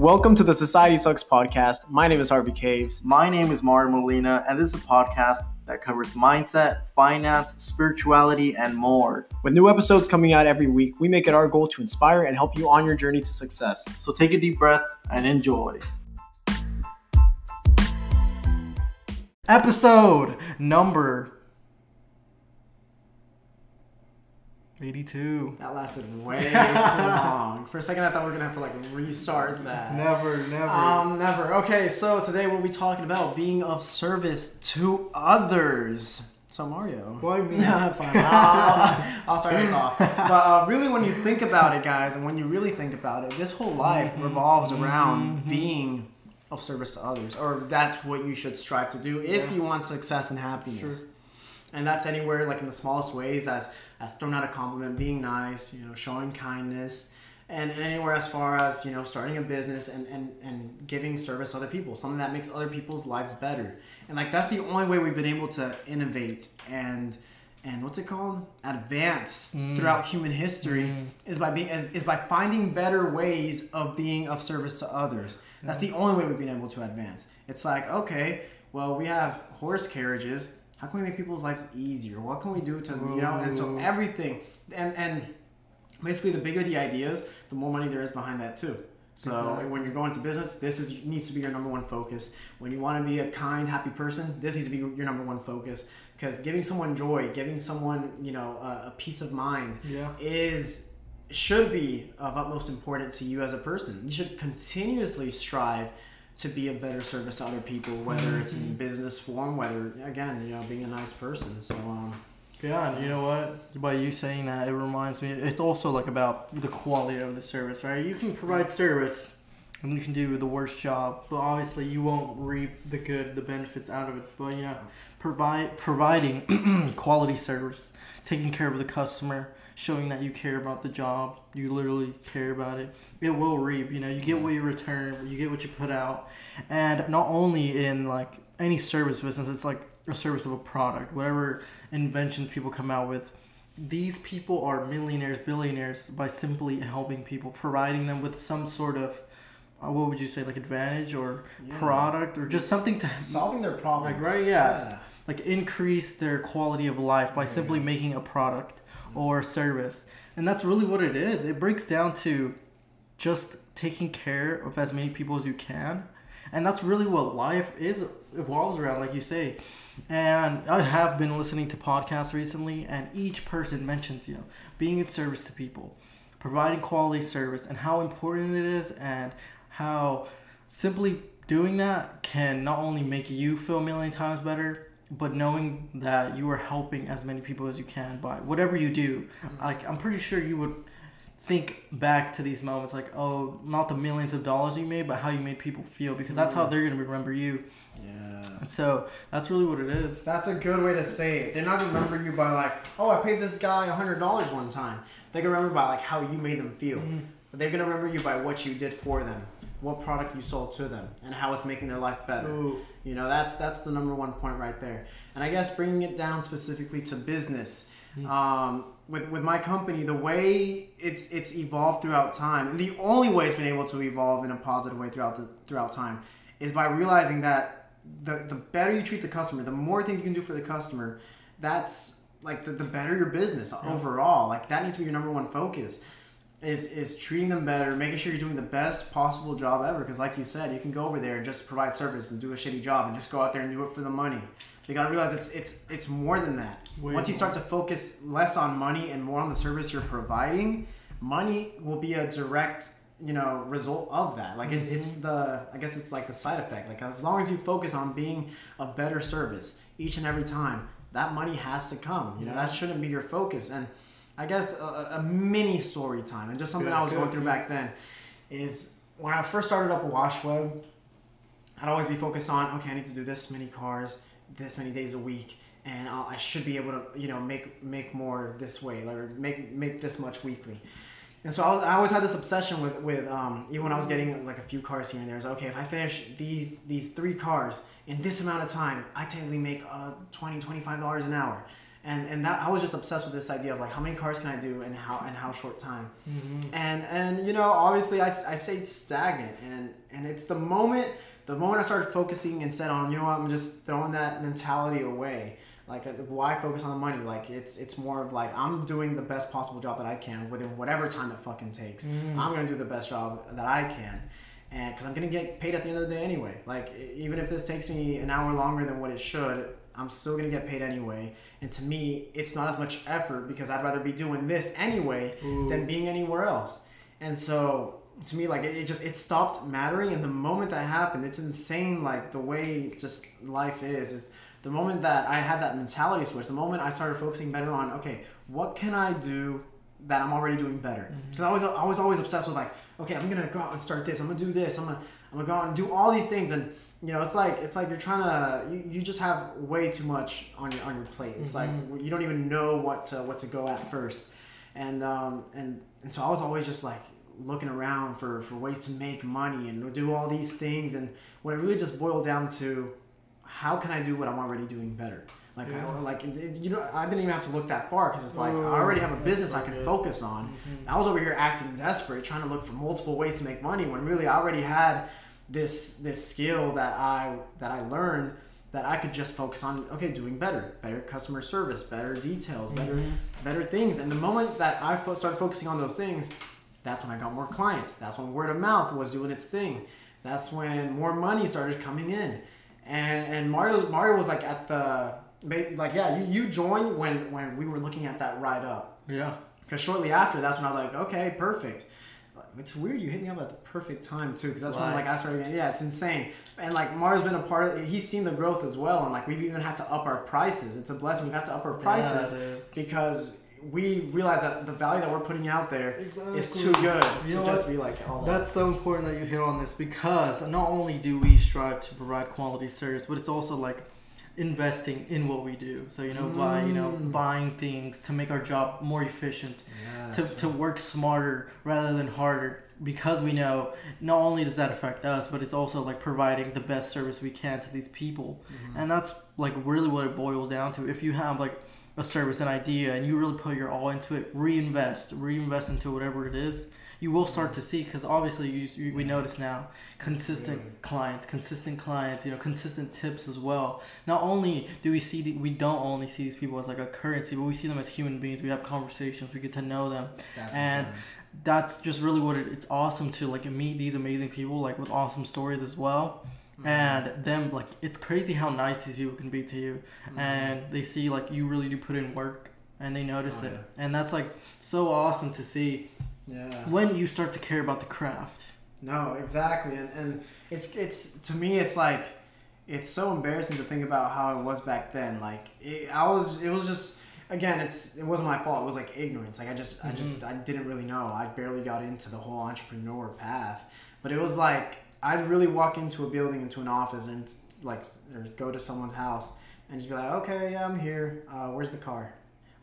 Welcome to the Society Sucks podcast. My name is Harvey Caves. My name is Mario Molina, and this is a podcast that covers mindset, finance, spirituality, and more. With new episodes coming out every week, we make it our goal to inspire and help you on your journey to success. So take a deep breath and enjoy. Episode number 82. That lasted way too long. For a second, I thought we were gonna have to like restart that. Never, never. Um, never. Okay, so today we'll be talking about being of service to others. So Mario. Why me? I'll, I'll start us off. But uh, really, when you think about it, guys, and when you really think about it, this whole life Mm-hmm. revolves around being of service to others, or that's what you should strive to do if Yeah. you want success and happiness. True. And that's anywhere, like in the smallest ways, as as throwing out a compliment, being nice, you know, showing kindness, and, and anywhere as far as you know, starting a business and, and and giving service to other people, something that makes other people's lives better. And like that's the only way we've been able to innovate and and what's it called, advance mm. throughout human history mm. is by being is, is by finding better ways of being of service to others. That's the only way we've been able to advance. It's like okay, well we have horse carriages how can we make people's lives easier? What can we do to you know? And so oh. everything and and basically the bigger the ideas, the more money there is behind that too. So Exactly. when you're going to business, this is needs to be your number one focus. When you want to be a kind, happy person, this needs to be your number one focus. Because giving someone joy, giving someone you know a, a peace of mind, Yeah. is should be of utmost importance to you as a person. You should continuously strive to be a better service to other people, whether it's in business form, whether again, you know, being a nice person. So um, Yeah, and you know what? By you saying that, it reminds me. It's also like about the quality of the service, right? You can provide service, and you can do the worst job, but obviously you won't reap the good, the benefits out of it. But you know, provide providing quality service, taking care of the customer, showing that you care about the job, you literally care about it. It will reap. You know, you get what you return, you get what you put out, and not only in like any service business, it's like a service of a product, whatever inventions people come out with. These people are millionaires, billionaires by simply helping people, providing them with some sort of, uh, what would you say, like advantage or Yeah. product or just something to solving their problems, Like, right, yeah. like increase their quality of life by simply making a product or service. And that's really what it is. It breaks down to just taking care of as many people as you can. And that's really what life is evolves around, like you say. And I have been listening to podcasts recently, and each person mentions, you know, being in service to people, providing quality service, and how important it is, and how simply doing that can not only make you feel a million times better, but knowing that you are helping as many people as you can by whatever you do. Mm-hmm. Like I'm pretty sure you would think back to these moments like, oh, not the millions of dollars you made, but how you made people feel because that's how mm-hmm. they're gonna remember you. Yeah. So that's really what it is. That's a good way to say it. They're not gonna remember you by like, oh, I paid this guy a hundred dollars one time. They're gonna remember by like how you made them feel. But they're gonna remember you by what you did for them, what product you sold to them, and how it's making their life better. Ooh. You know, that's that's the number one point right there. And I guess bringing it down specifically to business, um, with with my company, the way it's it's evolved throughout time, and the only way it's been able to evolve in a positive way throughout the throughout time, is by realizing that the the better you treat the customer, the more things you can do for the customer, that's like the, the better your business overall. Like that needs to be your number one focus is is treating them better, making sure you're doing the best possible job ever. Because like you said, you can go over there and just provide service and do a shitty job and just go out there and do it for the money. You gotta realize it's it's it's more than that. Way Once you more. start to focus less on money and more on the service you're providing, money will be a direct you know result of that. Like it's it's mm-hmm. the I guess it's like the side effect. Like as long as you focus on being a better service each and every time, that money has to come. You know that shouldn't be your focus and. I guess a, a mini story time and just something Good, I was going through back then is when I first started up Washweb, I'd always be focused on okay, I need to do this many cars, this many days a week, and I'll, I should be able to you know make make more this way, or make make this much weekly. And so I, was, I always had this obsession with with um, even when I was getting like a few cars here and there. It's okay if I finish these these three cars in this amount of time, I technically make uh, 20 25 dollars an hour. And and that I was just obsessed with this idea of like how many cars can I do and how and how short time. Mm-hmm. And and you know obviously I, I stayed stagnant and and it's the moment the moment I started focusing and said on you know what I'm just throwing that mentality away. Like uh, why focus on the money? Like it's it's more of like I'm doing the best possible job that I can within whatever time it fucking takes. Mm. I'm gonna do the best job that I can, and because I'm gonna get paid at the end of the day anyway. Like even if this takes me an hour longer than what it should, I'm still gonna get paid anyway. And to me, it's not as much effort because I'd rather be doing this anyway Ooh. than being anywhere else. And so to me, like it, it just it stopped mattering. And the moment that happened, it's insane. Like the way just life is is the moment that I had that mentality switch. The moment I started focusing better on okay, what can I do that I'm already doing better? Mm-hmm. Because I was I was always obsessed with like okay, I'm gonna go out and start this. I'm gonna do this. I'm gonna I'm gonna go out and do all these things and. You know, it's like it's like you're trying to you, you just have way too much on your on your plate. It's like you don't even know what to what to go at first, and um and and so I was always just like looking around for for ways to make money and do all these things. And when it really just boiled down to how can I do what I'm already doing better? Like Yeah. I, like you know I didn't even have to look that far because it's like Oh, I already have a business so I can good. focus on. Mhm. I was over here acting desperate, trying to look for multiple ways to make money when really I already had this this skill that I that I learned that I could just focus on okay doing better, better customer service, better details, better Mhm. better things. And the moment that I fo- started focusing on those things, that's when I got more clients. That's when word of mouth was doing its thing. That's when more money started coming in. And and Mario Mario was like at the like yeah you, you joined when when we were looking at that ride up Yeah. because shortly after that's when I was like okay perfect. It's weird you hit me up at the perfect time too because that's when like I started getting yeah it's insane and like Mario's been a part of he's seen the growth as well and like we've even had to up our prices. It's a blessing we've had to up our prices Yeah, because we realize that the value that we're putting out there is Exactly. too good You to just what? be like all that. That's so important that you hit on this because not only do we strive to provide quality service, but it's also like investing in what we do. So you know, by you know Mm. buying things to make our job more efficient, yeah, to, that's to work smarter rather than harder. Because we know not only does that affect us, but it's also like providing the best service we can to these people. right. And that's like really what it boils down to. If you have like a service, an idea, and you really put your all into it, reinvest, reinvest into whatever it is, you will start to see. Because obviously, you, you, we notice now consistent Absolutely. clients, consistent clients, you know, consistent tips as well. Not only do we see the, we don't only see these people as like a currency, but we see them as human beings. We have conversations, we get to know them That's and- that's just really what it, it's awesome to like meet these amazing people like with awesome stories as well Mhm. and them like it's crazy how nice these people can be to you Mhm. and they see like you really do put in work and they notice Oh, it yeah. and that's like so awesome to see yeah. when you start to care about the craft No, exactly, and and it's it's to me it's like it's so embarrassing to think about how it was back then. Like it, I was, it was just again, it's it wasn't my fault. It was like ignorance. Like I just I just I didn't really know. I barely got into the whole entrepreneur path, but it was like I'd really walk into a building, into an office, and like or go to someone's house and just be like, okay, yeah, I'm here. Uh, where's the car?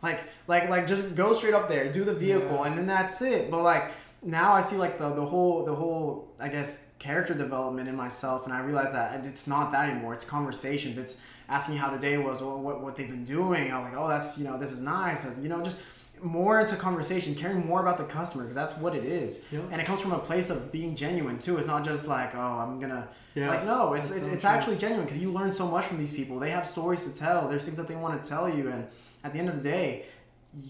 Like like like just go straight up there, do the vehicle, Yeah. and then that's it. But like now I see like the, the whole the whole I guess character development in myself, and I realize that it's not that anymore. It's conversations. It's asking how the day was, what what they've been doing. I'm like, oh, that's you know this is nice, or you know just more into conversation, caring more about the customer because that's what it is, Yeah. and it comes from a place of being genuine too. It's not just like oh I'm gonna yeah like no, it's That's it's, so it's true. actually genuine because you learn so much from these people. They have stories to tell. There's things that they want to tell you, and at the end of the day,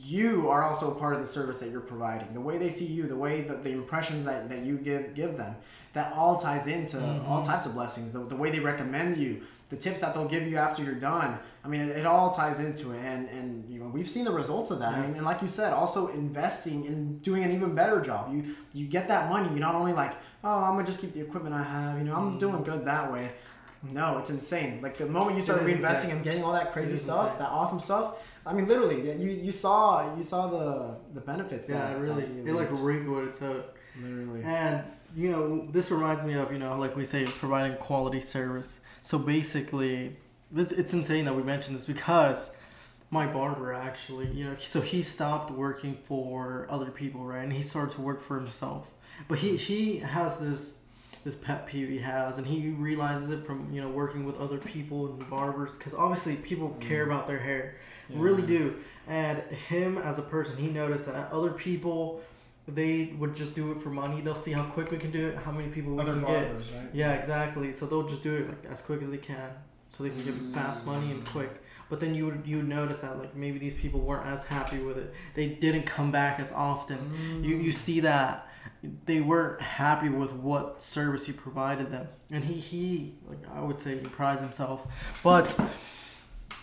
you are also a part of the service that you're providing. The way they see you, the way that the impressions that, that you give give them, that all ties into all Mhm. types of blessings. The, the way they recommend you, the tips that they'll give you after you're done. I mean, it, it all ties into it, and and you know we've seen the results of that. I mean, and like you said, also investing in doing an even better job. You you get that money. You're not only like, oh, I'm gonna just keep the equipment I have. You know, I'm Mm. doing good that way. No, it's insane. Like the moment you start reinvesting and getting all that crazy stuff, insane. that awesome stuff. I mean, literally, yeah, you you saw you saw the the benefits. yeah that, really that it like reaped. reaped what it's owed literally. And you know, this reminds me of you know, like we say, providing quality service. So basically, this it's insane that we mentioned this because my barber actually, you know, so he stopped working for other people, right, and he started to work for himself. But he he has this this pet peeve he has, and he realizes it from you know working with other people and barbers, because obviously people care mm. about their hair. Really do. And him as a person, he noticed that other people, they would just do it for money. They'll see how quick we can do it, how many people we Other can get. right? Yeah, exactly. So they'll just do it like as quick as they can, so they can get fast money and mm. quick. But then you would you would notice that like maybe these people weren't as happy with it. They didn't come back as often. You you mm. see that they weren't happy with what service you provided them, and he he like I would say he prides himself, but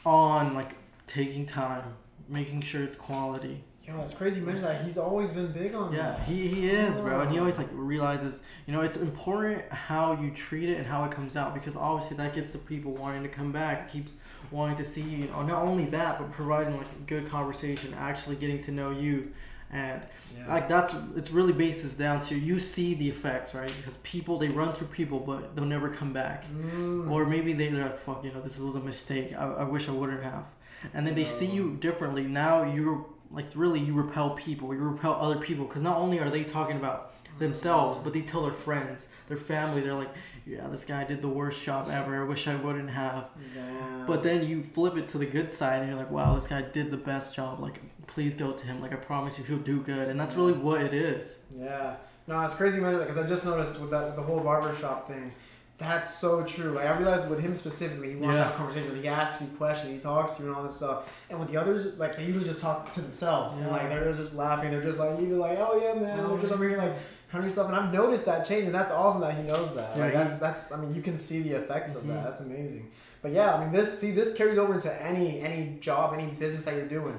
on like taking time, making sure it's quality. Yo, it's crazy. You mentioned that he's always been big on Yeah, that. he, he is, bro, and he Oh. always like realizes, you know, it's important how you treat it and how it comes out because obviously that gets the people wanting to come back. Keeps wanting to see you. you know, not only that, but providing like a good conversation, actually getting to know you, and Yeah. like that's it's really bases down to you see the effects, right? Because people they run through people, but they'll never come back, Mm. or maybe they're like, fuck, you know, this was a mistake. I, I wish I wouldn't have, and then they see you differently. Now you're like really you repel people. You repel other people. Because not only are they talking about themselves but they tell their friends their family. They're like yeah this guy did the worst job ever. I wish i wouldn't have. Yeah. but then you flip it to the good side and you're like wow this guy did the best job. Like please go to him. Like i promise you he'll do good. And that's really what it is. Yeah. No, it's crazy that because I just noticed with that the whole barbershop thing. That's so true. Like I realized with him specifically, he wants Yeah. to have a conversation. He asks you questions, he talks to you and all this stuff. And with the others, like they usually just talk to themselves. And Yeah. like they're just laughing. They're just like you like, oh yeah, man. They're just over here like kind of stuff. And I've noticed that change, and that's awesome that he knows that. Yeah, like that's that's. I mean, you can see the effects of Mhm. that. That's amazing. But yeah, I mean, this see this carries over into any any job, any business that you're doing.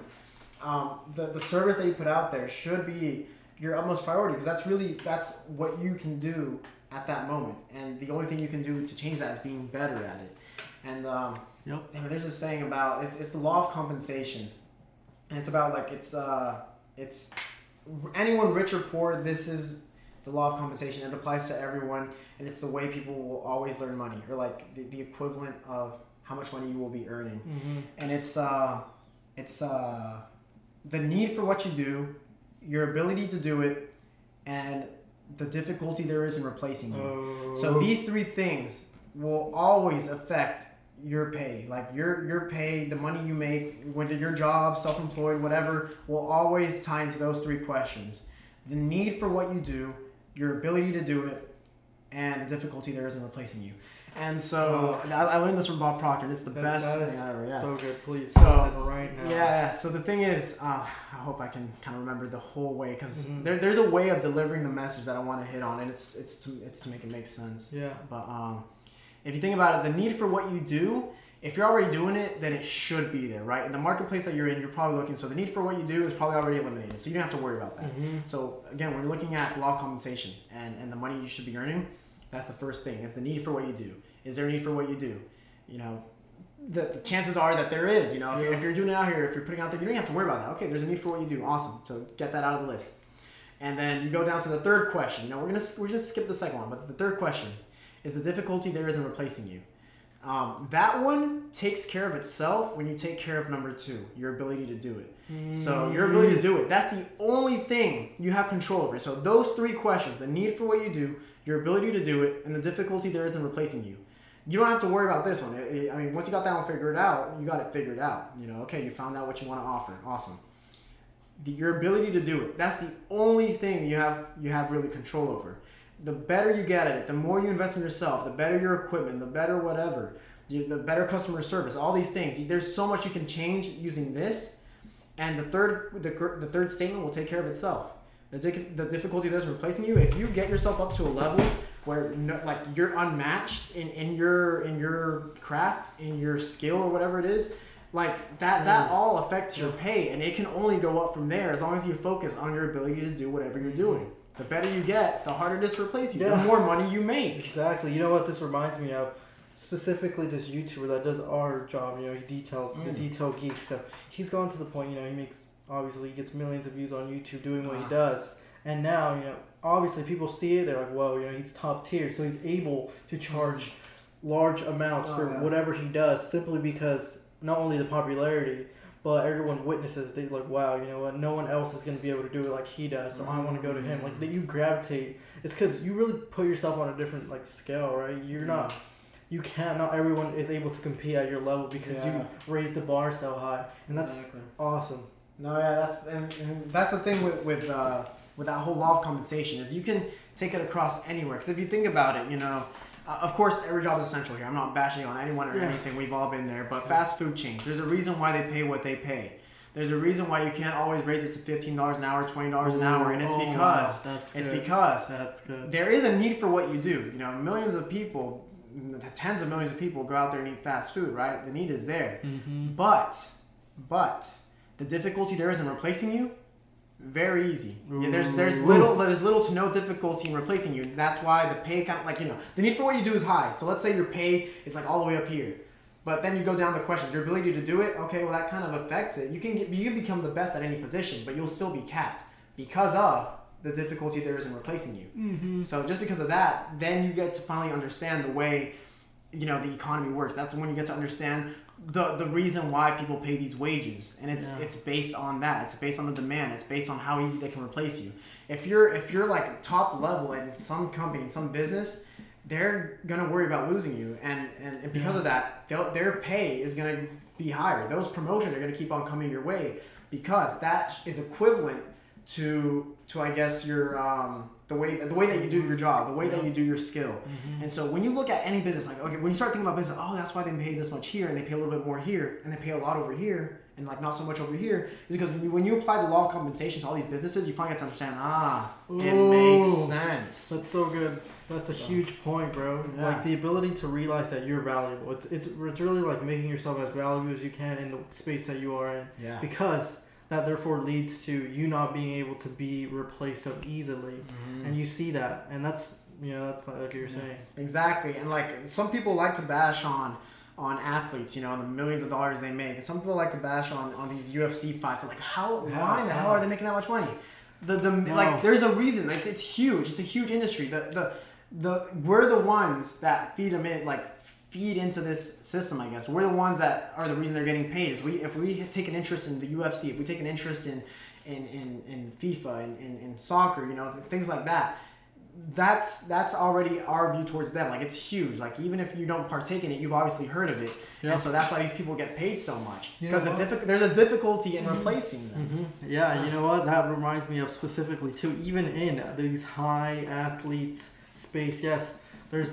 Um, the the service that you put out there should be your utmost priority because that's really that's what you can do at that moment, and the only thing you can do to change that is being better at it. And um, Yep. damn there's this saying about it's, it's the law of compensation, and it's about like it's uh it's anyone rich or poor. This is the law of compensation. It applies to everyone, and it's the way people will always learn money, or like the, the equivalent of how much money you will be earning mm-hmm. and it's uh, it's uh, the need for what you do, your ability to do it, and the difficulty there is in replacing you. Oh. So these three things will always affect your pay. Like your your pay, the money you make, whether your job, self-employed, whatever, will always tie into those three questions: the need for what you do, your ability to do it, and the difficulty there is in replacing you. And so I, I learned this from Bob Proctor. and It's the That- best that thing ever. Yeah. so good please So, right now Yeah, so the thing is, uh, I hope I can kind of remember the whole way because Mhm. there, there's a way of delivering the message that I want to hit on, and it's it's to it's to make it make sense. yeah But um, if you think about it, the need for what you do, if you're already doing it, then it should be there, right? In the marketplace that you're in, you're probably looking. So the need for what you do is probably already eliminated, so you don't have to worry about that. Mhm. So again, when you're looking at law compensation and, and the money you should be earning, that's the first thing. It's the need for what you do. Is there a need for what you do? You know, the, the chances are that there is. You know, if, you're, Yeah. if you're doing it out here, if you're putting out there, you don't have to worry about that. Okay, there's a need for what you do. Awesome. So get that out of the list. And then you go down to the third question. You know, we're gonna we're gonna skip the second one, but the third question is the difficulty there is in replacing you. Um, that one takes care of itself when you take care of number two, your ability to do it. So your ability to do it, that's the only thing you have control over. So those three questions, the need for what you do, your ability to do it, and the difficulty there is in replacing you. You don't have to worry about this one. It- it- I mean, once you got that one figured out, you got it figured out. You know, okay, you found out what you want to offer. Awesome. The, your ability to do it, that's the only thing you have you have really control over. The better you get at it, the more you invest in yourself, the better your equipment, the better whatever, you- the better customer service, all these things. There's so much you can change using this and the third the, the third statement will take care of itself the, the difficulty there's replacing you if you get yourself up to a level where no, like you're unmatched in, in your in your craft in your skill or whatever it is like that that all affects your pay and it can only go up from there as long as you focus on your ability to do whatever you're doing the better you get the harder it is to replace you yeah. the more money you make Exactly. You know what this reminds me of? Specifically, this YouTuber that does our job. You know, he details the Mm. detail geek stuff. He's gone to the point. You know, he makes obviously he gets millions of views on YouTube doing what he Ah. does. And now, you know, obviously people see it. They're like, "Whoa, you know, he's top tier." So he's able to charge large amounts Oh, for yeah. whatever he does simply because not only the popularity. But everyone witnesses, they like, wow, you know what? No one else is gonna be able to do it like he does, so I want to go to him. Like that, you gravitate. It's because you really put yourself on a different like scale, right? You're not you can't. Not everyone is able to compete at your level because Yeah. you raise the bar so high, and that's Exactly. awesome. No, yeah, that's and, and that's the thing with with uh, with that whole law of compensation is you can take it across anywhere. Because if you think about it, you know, uh, of course every job is essential here. I'm not bashing on anyone or Yeah. anything. We've all been there. But fast food chains, there's a reason why they pay what they pay. There's a reason why you can't always raise it to fifteen dollars an hour, twenty dollars an hour, and it's Oh, wow, because that's it's because that's good. there is a need for what you do. You know, millions of people, tens of millions of people go out there and eat fast food, right? The need is there. Mm-hmm. But, but the difficulty there is in replacing you, very easy. Yeah, there's there's little there's little to no difficulty in replacing you. That's why the pay kind of like you know the need for what you do is high. So let's say your pay is like all the way up here, but then you go down the question your ability to do it. Okay, well that kind of affects it. You can get you can become the best at any position, but you'll still be capped because of the difficulty there is in replacing you. Mm-hmm. So just because of that, then you get to finally understand the way, you know, the economy works. That's when you get to understand the the reason why people pay these wages, and it's Yeah. it's based on that. It's based on the demand. It's based on how easy they can replace you. If you're if you're like top level in some company in some business, they're gonna worry about losing you, and and, and because Yeah. of that, their pay is gonna be higher. Those promotions are gonna keep on coming your way because that is equivalent to to I guess your um, the way the way that you do your job, the way that you do your skill. Mm-hmm. And so when you look at any business, like okay, when you start thinking about business, oh, that's why they pay this much here, and they pay a little bit more here, and they pay a lot over here, and like not so much over here, is because when you, when you apply the law of compensation to all these businesses, you finally get to understand, ah, it makes sense. That's so good. That's a So- huge point, bro. Yeah. Like the ability to realize that you're valuable. It's, it's it's really like making yourself as valuable as you can in the space that you are in. Yeah. Because that therefore leads to you not being able to be replaced so easily. Mhm. And you see that. And that's you know, that's like you're Yeah. saying. Exactly, and like some people like to bash on on athletes, you know, and the millions of dollars they make, and some people like to bash on on these UFC fights. I'm like, how? Yeah, why in the hell are they making that much money? The the No. like, there's a reason. It's it's huge. It's a huge industry. The the the we're the ones that feed them in, like feed into this system. I guess we're the ones that are the reason they're getting paid. Is we if we take an interest in the UFC, if we take an interest in in in, in FIFA and in, in soccer, you know, things like that that's that's already our view towards them. Like it's huge. Like even if you don't partake in it, you've obviously heard of it, Yeah. and so that's why these people get paid so much You because know the diffi- there's a difficulty in replacing them. Mm-hmm. Yeah, you know what? That reminds me of specifically too. Even in these high athletes space, yes, there's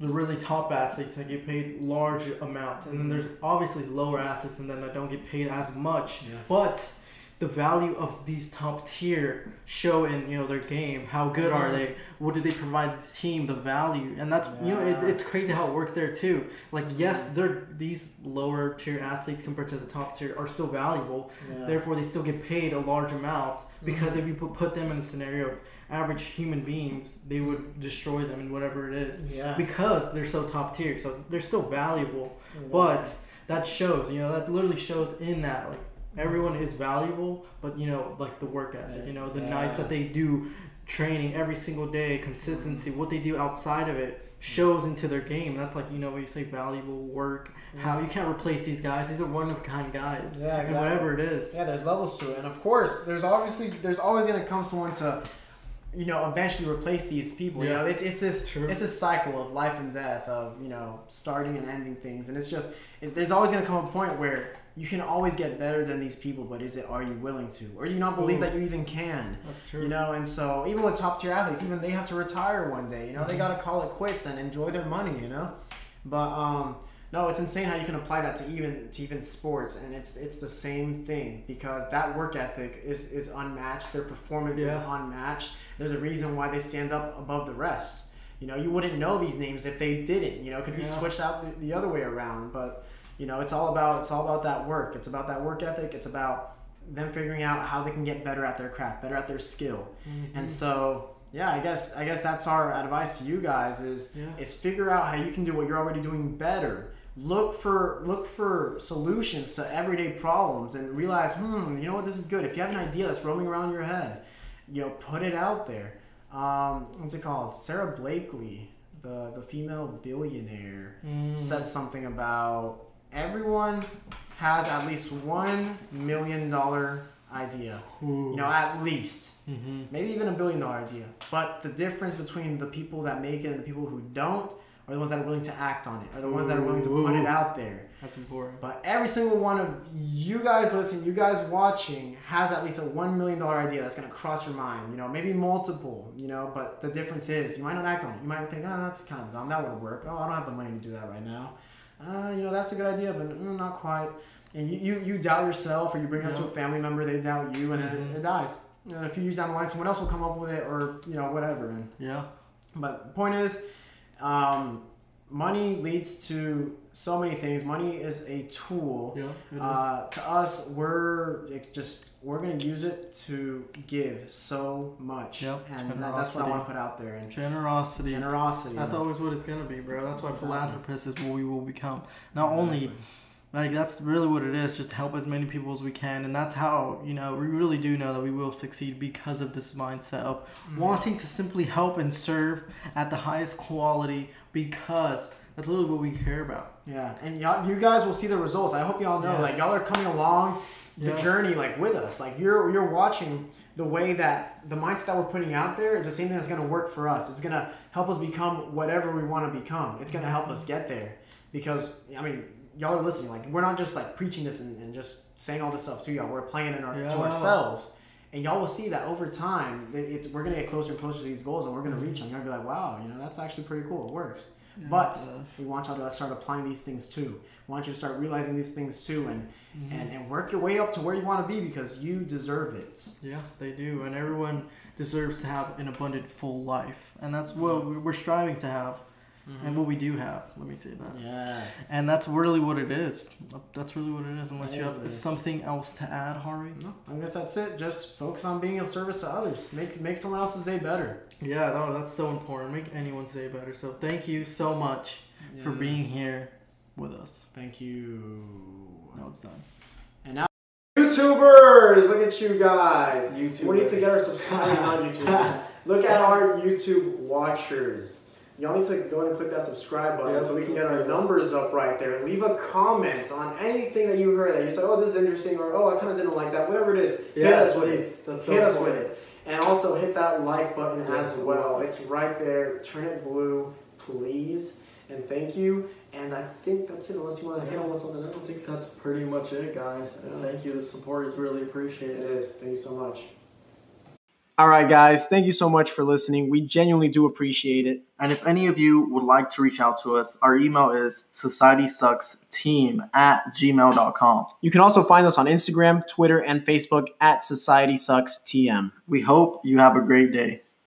the really top athletes that get paid large amounts, and then mm-hmm. there's obviously lower athletes and then that don't get paid as much. Yeah. But the value of these top tier show in you know their game. How good are Mhm. they? What do they provide the team? The value, and that's you know it, it's crazy how it works there too. Like yes, they're these lower tier athletes compared to the top tier are still valuable. Yeah. Therefore, they still get paid a large amounts because Mhm. if you put, put them in a scenario of average human beings, they would destroy them in whatever it is yeah. because they're so top tier. So they're still valuable, but that shows, you know, that literally shows in that like everyone is valuable, but you know, like the work ethic, you know, the Yeah. nights that they do training every single day, consistency, what they do outside of it shows into their game. That's like you know when you say valuable work, mm-hmm. how you can't replace these guys. These are one of a kind guys, Yeah, and whatever it is. Yeah, there's levels to it, and of course, there's obviously there's always gonna come someone to, you know, eventually replace these people. Yeah. You know, it's, it's this True. it's this cycle of life and death of you know starting and ending things, and it's just it, there's always gonna come a point where you can always get better than these people, but is it are you willing to, or do you not believe Ooh. that you even can? That's true. You know, and so even with top tier athletes, even they have to retire one day. You know, they Mhm. got to call it quits and enjoy their money. You know, but um, no, it's insane how you can apply that to even to even sports, and it's it's the same thing because that work ethic is is unmatched. Their performance Yeah. is unmatched. There's a reason why they stand up above the rest. You know, you wouldn't know these names if they didn't. You know, it could be Yeah. switched out the, the other way around, but you know, it's all about it's all about that work. It's about that work ethic. It's about them figuring out how they can get better at their craft, better at their skill. Mm-hmm. And so, yeah, I guess I guess that's our advice to you guys is Yeah. is figure out how you can do what you're already doing better. Look for look for solutions to everyday problems and realize, hmm, you know what, this is good. If you have an idea that's roaming around your head, you know, put it out there. Um, what's it called? Sara Blakely, the the female billionaire, Mm. said something about everyone has at least one million dollar idea. Ooh. You know, at least Mm-hmm. maybe even a billion dollar idea. But the difference between the people that make it and the people who don't are the ones that are willing to act on it, are the ones that are willing to put it out there. That's important. But every single one of you guys listening, you guys watching, has at least a one million dollar idea that's gonna cross your mind. You know, maybe multiple. You know, but the difference is you might not act on it. You might think, oh, that's kind of dumb. That would work. Oh, I don't have the money to do that right now. Uh, you know, that's a good idea, but mm, not quite. And you, you, you doubt yourself, or you bring it up to a family member, they doubt you, and Mhm. then it, it dies. And a few years down the line, someone else will come up with it, or you know, whatever. And Yeah. but the point is, um, money leads to so many things. Money is a tool. Yeah. Uh, to us, we're it's just we're gonna use it to give so much, Yep, and that, that's what I want to put out there. And Generosity. generosity. That's always what it's gonna be, bro. That's why Exactly. philanthropist is what we will become. Not only like that's really what it is, just help as many people as we can, and that's how you know we really do know that we will succeed because of this mindset of Mm-hmm. wanting to simply help and serve at the highest quality because that's literally what we care about. Yeah, and y'all, you guys will see the results. I hope y'all know, Yes. like y'all are coming along the Yes. journey, like with us. Like you're you're watching the way that the mindset that we're putting out there is the same thing that's gonna work for us. It's gonna help us become whatever we want to become. It's gonna help us get there because I mean, y'all are listening. Like we're not just like preaching this and, and just saying all this stuff to y'all. We're applying it our, to ourselves. And y'all will see that over time, it- we're gonna get closer and closer to these goals, and we're gonna reach them. You're gonna be like, "Wow, you know, that's actually pretty cool. It works." But we want y'all to start applying these things too. We want you to start realizing these things too and, mm-hmm. and, and work your way up to where you want to be because you deserve it. Yeah, they do, and everyone deserves to have an abundant, full life, and that's what we're striving to have, Mm-hmm. and what we do have. Let me say that. Yes. And that's really what it is. That's really what it is. Unless That you have what it is. something else to add, Harvey. No, I guess that's it. Just focus on being of service to others. Make make someone else's day better. Yeah, no, that's so important. Make anyone's day better. So thank you so much for being here with us. Thank you. Now it's done. And now, YouTubers, look at you guys. YouTubers. We need to get our subscribers, not YouTubers. Look at our YouTube watchers. Y'all need to go ahead and click that subscribe button Yeah, so we can get our numbers up right there. Leave a comment on anything that you heard that you said, oh, this is interesting, or oh, I kind of didn't like that. Whatever it is, hit us with it. That's so hit us with it. And also hit that like button Yeah. as well. It's right there. Turn it blue, please. And thank you. And I think that's it, unless you want to hit on something I else. think that's pretty much it, guys. Thank you. The support is really appreciated. is. Thank you so much. All right, guys. Thank you so much for listening. We genuinely do appreciate it. And if any of you would like to reach out to us, our email is societysucksteam at gmail.com. You can also find us on Instagram, Twitter, and Facebook at Society Sucks TM. We hope you have a great day.